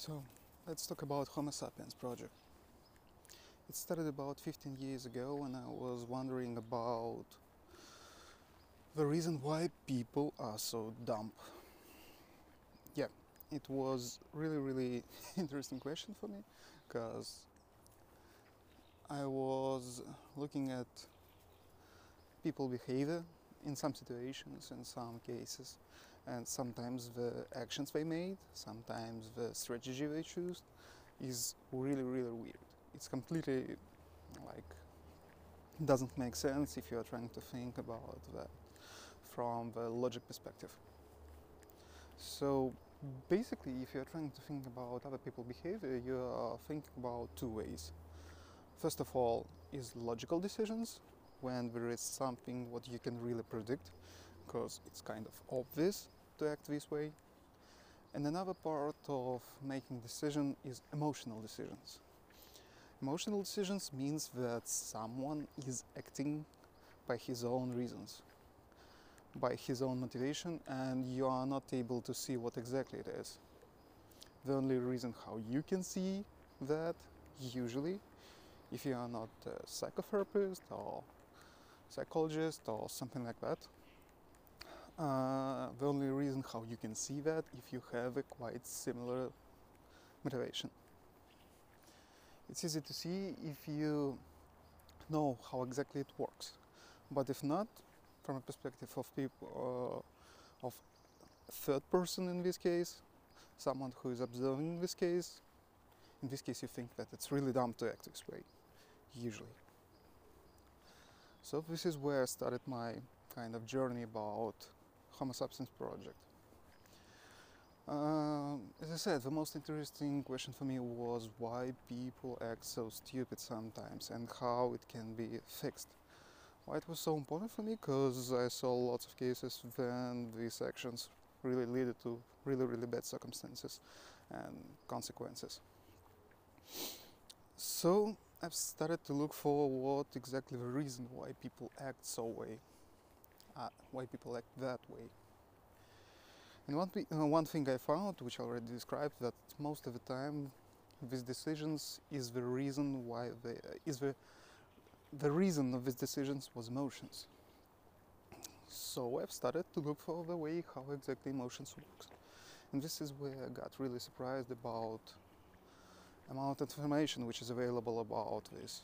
So let's talk about Homo sapiens project. It started about 15 years ago when I was wondering about the reason why people are so dumb. Yeah, it was really really interesting question for me because I was looking at people behavior in some situations in some cases and sometimes the actions they made sometimes the strategy they choose is really really weird. It's completely like doesn't make sense if you're trying to think about that from the logic perspective. So basically if you're trying to think about other people's behavior you are thinking about two ways. First of all is logical decisions when there is something what you can really predict because it's kind of obvious to act this way. And another part of making decision is emotional decisions. Emotional decisions means that someone is acting by his own reasons, by his own motivation, and you are not able to see what exactly it is. The only reason how you can see that, usually, if you are not a psychotherapist or psychologist or something like that, uh, the only reason how you can see that if you have a quite similar motivation. It's easy to see if you know how exactly it works, but if not, from a perspective of people uh, of third person in this case, someone who is observing this case, in this case you think that it's really dumb to act this way, usually. So this is where I started my kind of journey about Homo sapiens project. Uh, as I said, the most interesting question for me was why people act so stupid sometimes and how it can be fixed. Why it was so important for me? Because I saw lots of cases when these actions really led to really, really bad circumstances and consequences. So I've started to look for what exactly the reason why people act so way uh, why people act that way. And one, uh, one thing I found, which I already described, that most of the time these decisions is the reason why they uh, is the the reason of these decisions was emotions. So I've started to look for the way how exactly emotions works, and this is where I got really surprised about amount of information which is available about this.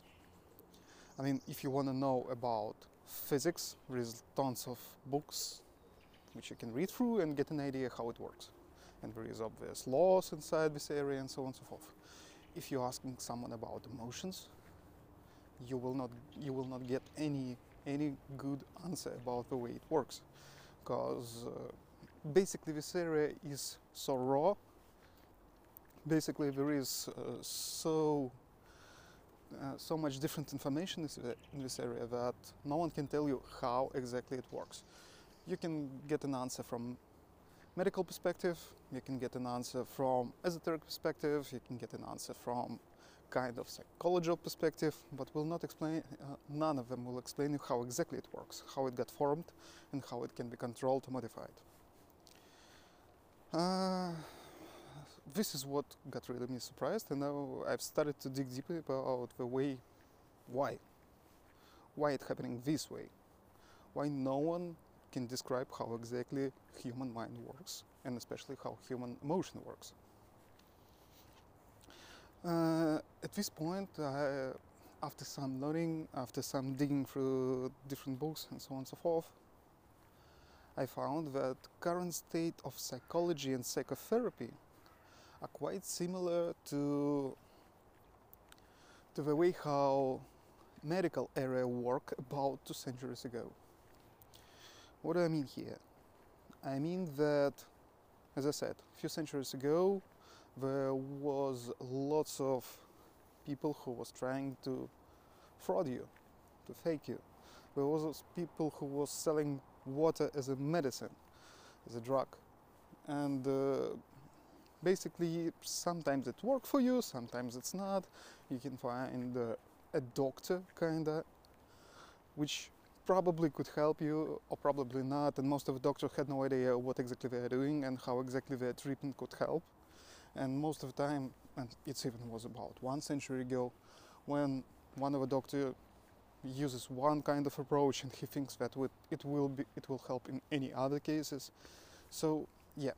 I mean, if you want to know about physics, there is tons of books which you can read through and get an idea how it works. And there is obvious laws inside this area and so on and so forth. If you're asking someone about emotions, you will not you will not get any any good answer about the way it works, because uh, basically this area is so raw. Basically, there is uh, so uh, so much different information in this area that no one can tell you how exactly it works. You can get an answer from medical perspective, you can get an answer from esoteric perspective, you can get an answer from kind of psychological perspective, but will not explain, uh, none of them will explain you how exactly it works, how it got formed, and how it can be controlled or modified. Uh, this is what got really me surprised and now I've started to dig deeper about the way why why it's happening this way why no one can describe how exactly human mind works and especially how human emotion works. Uh, at this point after some learning after some digging through different books and so on and so forth I found that current state of psychology and psychotherapy are quite similar to to the way how medical area worked about two centuries ago. What do I mean here? I mean that, as I said, a few centuries ago, there was lots of people who was trying to fraud you, to fake you. There was people who was selling water as a medicine, as a drug, and uh, basically sometimes it works for you sometimes it's not you can find uh, a doctor kinda which probably could help you or probably not and most of the doctors had no idea what exactly they're doing and how exactly their treatment could help And most of the time, and it's even was about one century ago, when one of the doctor uses one kind of approach and he thinks that it will be it will help in any other cases. So yeah,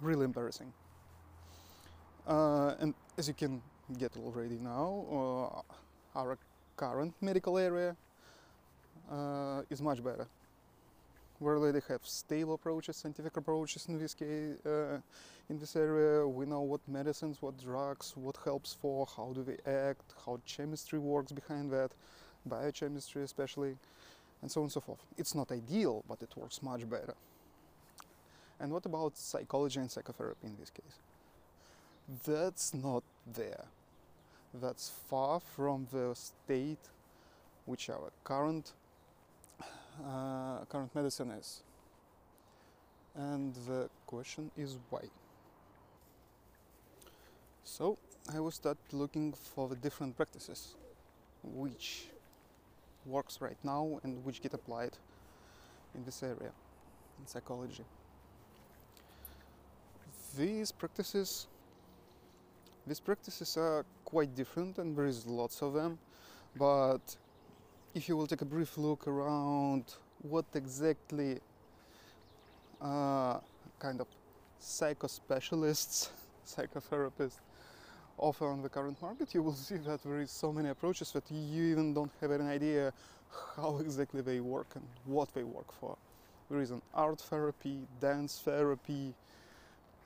really embarrassing. Uh, and as you can get already now, uh, our current medical area uh, is much better. We already have stable approaches, scientific approaches in this case, uh, in this area. We know what medicines, what drugs, what helps for, how do they act, how chemistry works behind that, biochemistry especially, and so on and so forth. It's not ideal, but it works much better. And what about psychology and psychotherapy in this case? That's not there. That's far from the state which our current uh, current medicine is. And the question is why. So I will start looking for the different practices which works right now and which get applied in this area in psychology. These practices these practices are quite different and there is lots of them but if you will take a brief look around what exactly uh, kind of psychospecialists, psychotherapists offer on the current market, you will see that there is so many approaches that you even don't have an idea how exactly they work and what they work for. There is an art therapy, dance therapy,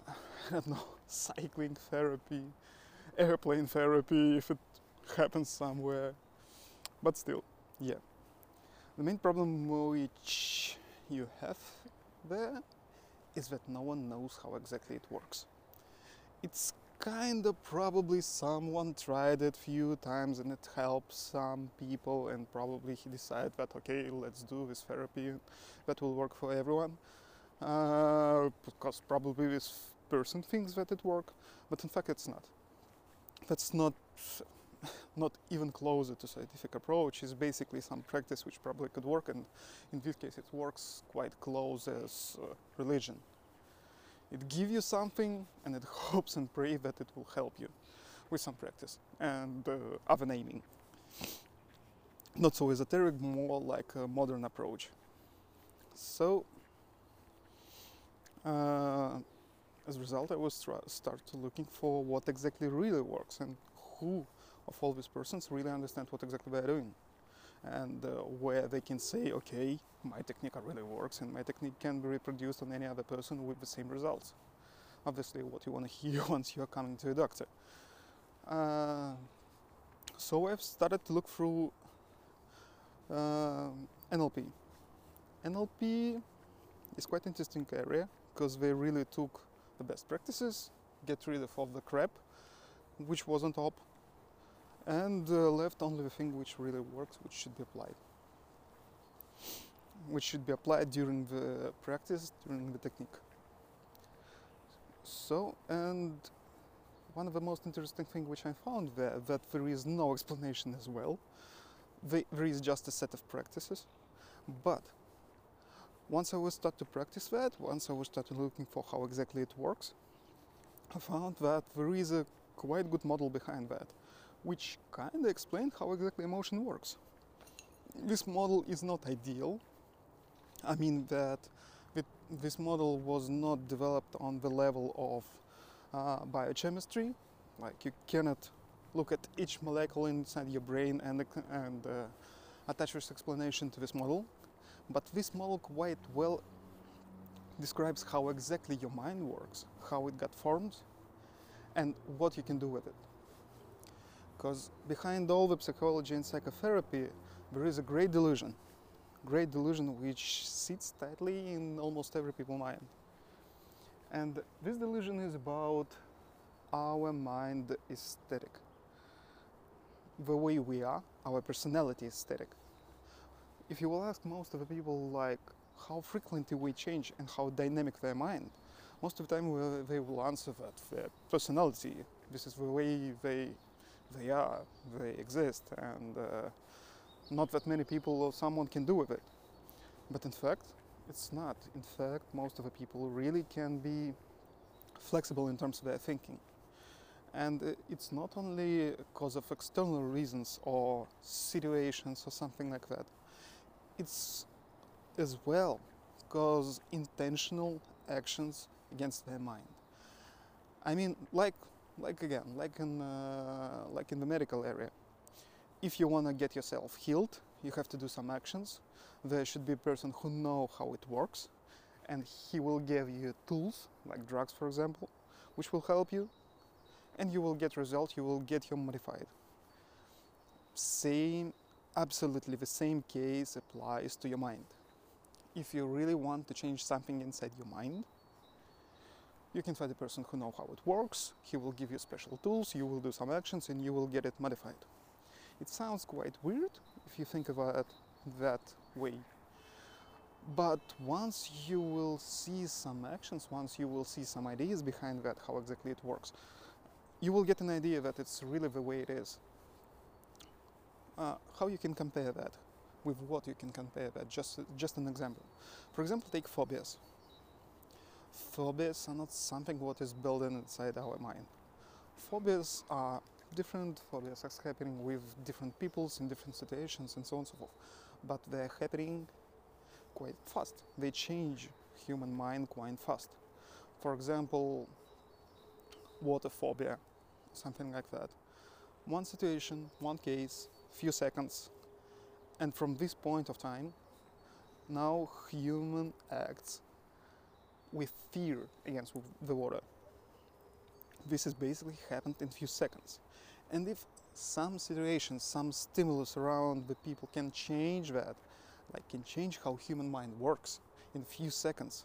I don't know, cycling therapy, airplane therapy if it happens somewhere, but still. Yeah. The main problem which you have there is that no one knows how exactly it works. It's kind of probably someone tried it few times and it helped some people and probably he decided that okay let's do this therapy that will work for everyone uh, because probably this person thinks that it works but in fact it's not. That's not not even closer to scientific approach. Is basically some practice which probably could work and in this case it works quite close as uh, religion. It gives you something and it hopes and prays that it will help you with some practice and uh, other naming not so esoteric more like a modern approach. So uh, as a result i was start looking for what exactly really works and who of all these persons really understand what exactly they're doing. And uh, where they can say okay my technique really works and my technique can be reproduced on any other person with the same results. Obviously what you want to hear once you're coming to a doctor. Uh, so I've started to look through uh, NLP NLP is quite interesting area because they really took the best practices get rid of all the crap which was on top and uh, left only the thing which really works, which should be applied. Which should be applied during the practice, during the technique. So, and one of the most interesting things which I found there, that there is no explanation as well. there is just a set of practices. But once I will start to practice that, once I will start looking for how exactly it works, I found that there is a quite good model behind that which kind of explained how exactly emotion works. This model is not ideal. I mean that this model was not developed on the level of uh, biochemistry. Like you cannot look at each molecule inside your brain and, and uh, attach this explanation to this model. But this model quite well describes how exactly your mind works, how it got formed, and what you can do with it. Because behind all the psychology and psychotherapy there is a great delusion. Great delusion which sits tightly in almost every people's mind. And this delusion is about our mind is static the way we are our personality is static if you will ask most of the people like how frequently we change and how dynamic their mind most of the time they will answer that their personality this is the way they they are, they exist, and uh, not that many people or someone can do with it. But in fact, it's not. In fact, most of the people really can be flexible in terms of their thinking. And uh, it's not only because of external reasons or situations or something like that. It's as well because intentional actions against their mind. I mean, like, like again, like in, uh, like in the medical area. If you want to get yourself healed, you have to do some actions. There should be a person who know how it works, and he will give you tools, like drugs, for example, which will help you, and you will get results. You will get you modified. Same, absolutely the same case applies to your mind. If you really want to change something inside your mind, you can find a person who know how it works. He will give you special tools. You will do some actions, and you will get it modified. It sounds quite weird if you think about it that way. But once you will see some actions, once you will see some ideas behind that, how exactly it works, you will get an idea that it's really the way it is. Uh, how you can compare that? With what you can compare that? Just, just an example. For example, take phobias. Phobias are not something what is built inside our mind. Phobias are different phobias are happening with different peoples in different situations and so on and so forth. But they're happening quite fast. They change human mind quite fast. For example, water phobia, something like that. One situation, one case, few seconds, and from this point of time, now human acts with fear against the water. This has basically happened in few seconds. And if some situations, some stimulus around the people can change that, like can change how human mind works in few seconds,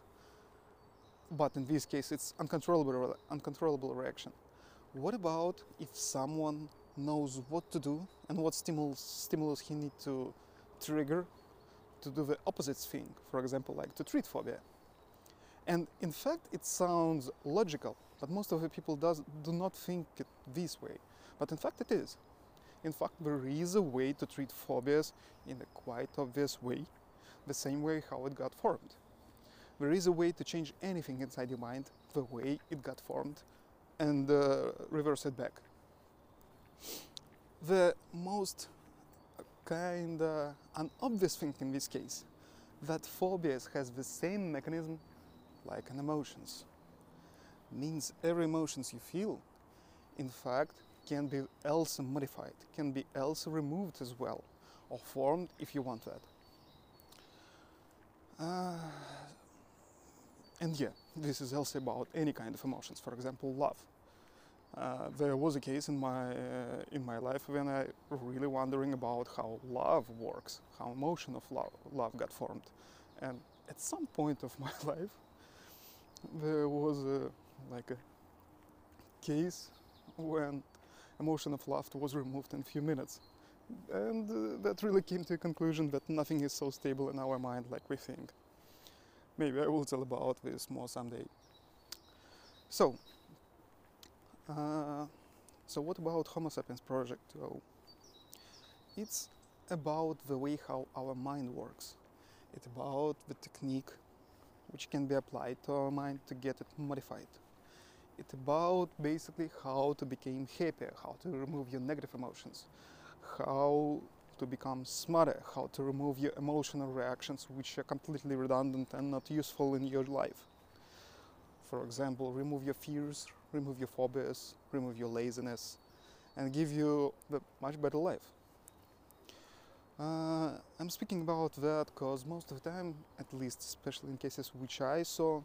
but in this case it's uncontrollable, uncontrollable reaction. What about if someone knows what to do and what stimulus, stimulus he need to trigger to do the opposite thing, for example, like to treat phobia? And in fact, it sounds logical, but most of the people does, do not think it this way. But in fact, it is. In fact, there is a way to treat phobias in a quite obvious way, the same way how it got formed. There is a way to change anything inside your mind the way it got formed and uh, reverse it back. The most kind of unobvious thing in this case that phobias has the same mechanism like an emotions means every emotions you feel in fact can be else modified, can be else removed as well, or formed if you want that. Uh, and yeah, this is also about any kind of emotions. For example, love. Uh, there was a case in my uh, in my life when I really wondering about how love works, how emotion of love, love got formed, and at some point of my life, there was a, like a case when emotion of love was removed in a few minutes. And uh, that really came to a conclusion that nothing is so stable in our mind like we think. Maybe I will tell about this more someday. So, uh, so what about Homo sapiens project? Oh, it's about the way how our mind works. It's about the technique which can be applied to our mind to get it modified. It's about basically how to become happier, how to remove your negative emotions, how to become smarter, how to remove your emotional reactions which are completely redundant and not useful in your life. For example, remove your fears, remove your phobias, remove your laziness, and give you a much better life. Uh, I'm speaking about that because most of the time, at least, especially in cases which I saw,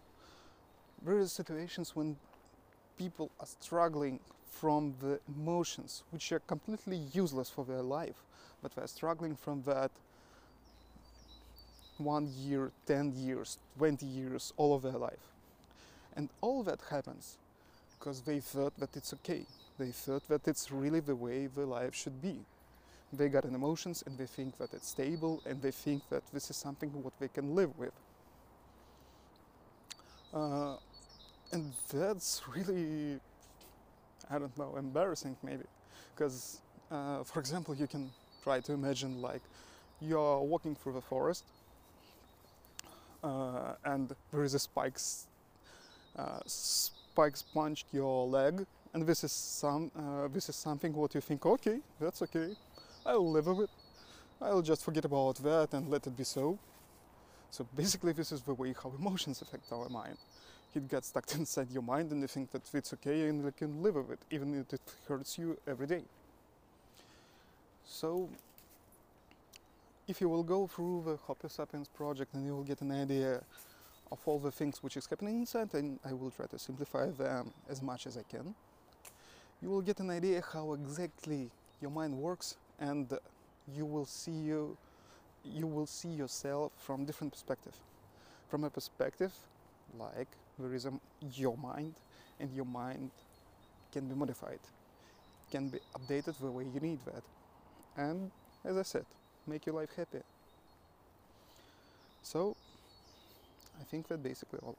there are situations when people are struggling from the emotions which are completely useless for their life, but they're struggling from that one year, 10 years, 20 years, all of their life. And all that happens because they thought that it's okay. They thought that it's really the way the life should be. They got an emotions and they think that it's stable and they think that this is something what they can live with. Uh, and that's really i don't know embarrassing maybe because uh, for example you can try to imagine like you're walking through the forest uh, and there is a spike uh, spikes punched your leg, and this is some uh, this is something what you think, okay, that's okay, I'll live with it. I'll just forget about that and let it be so. So basically, this is the way how emotions affect our mind. It gets stuck inside your mind, and you think that it's okay and you can live with it, even if it hurts you every day. So, if you will go through the Homo Sapiens project and you will get an idea of all the things which is happening inside, and I will try to simplify them as much as I can, you will get an idea how exactly your mind works, and you will see you you will see yourself from different perspective. From a perspective like there is a, your mind, and your mind can be modified, can be updated the way you need that, and as I said, make your life happy. So, I think that basically all.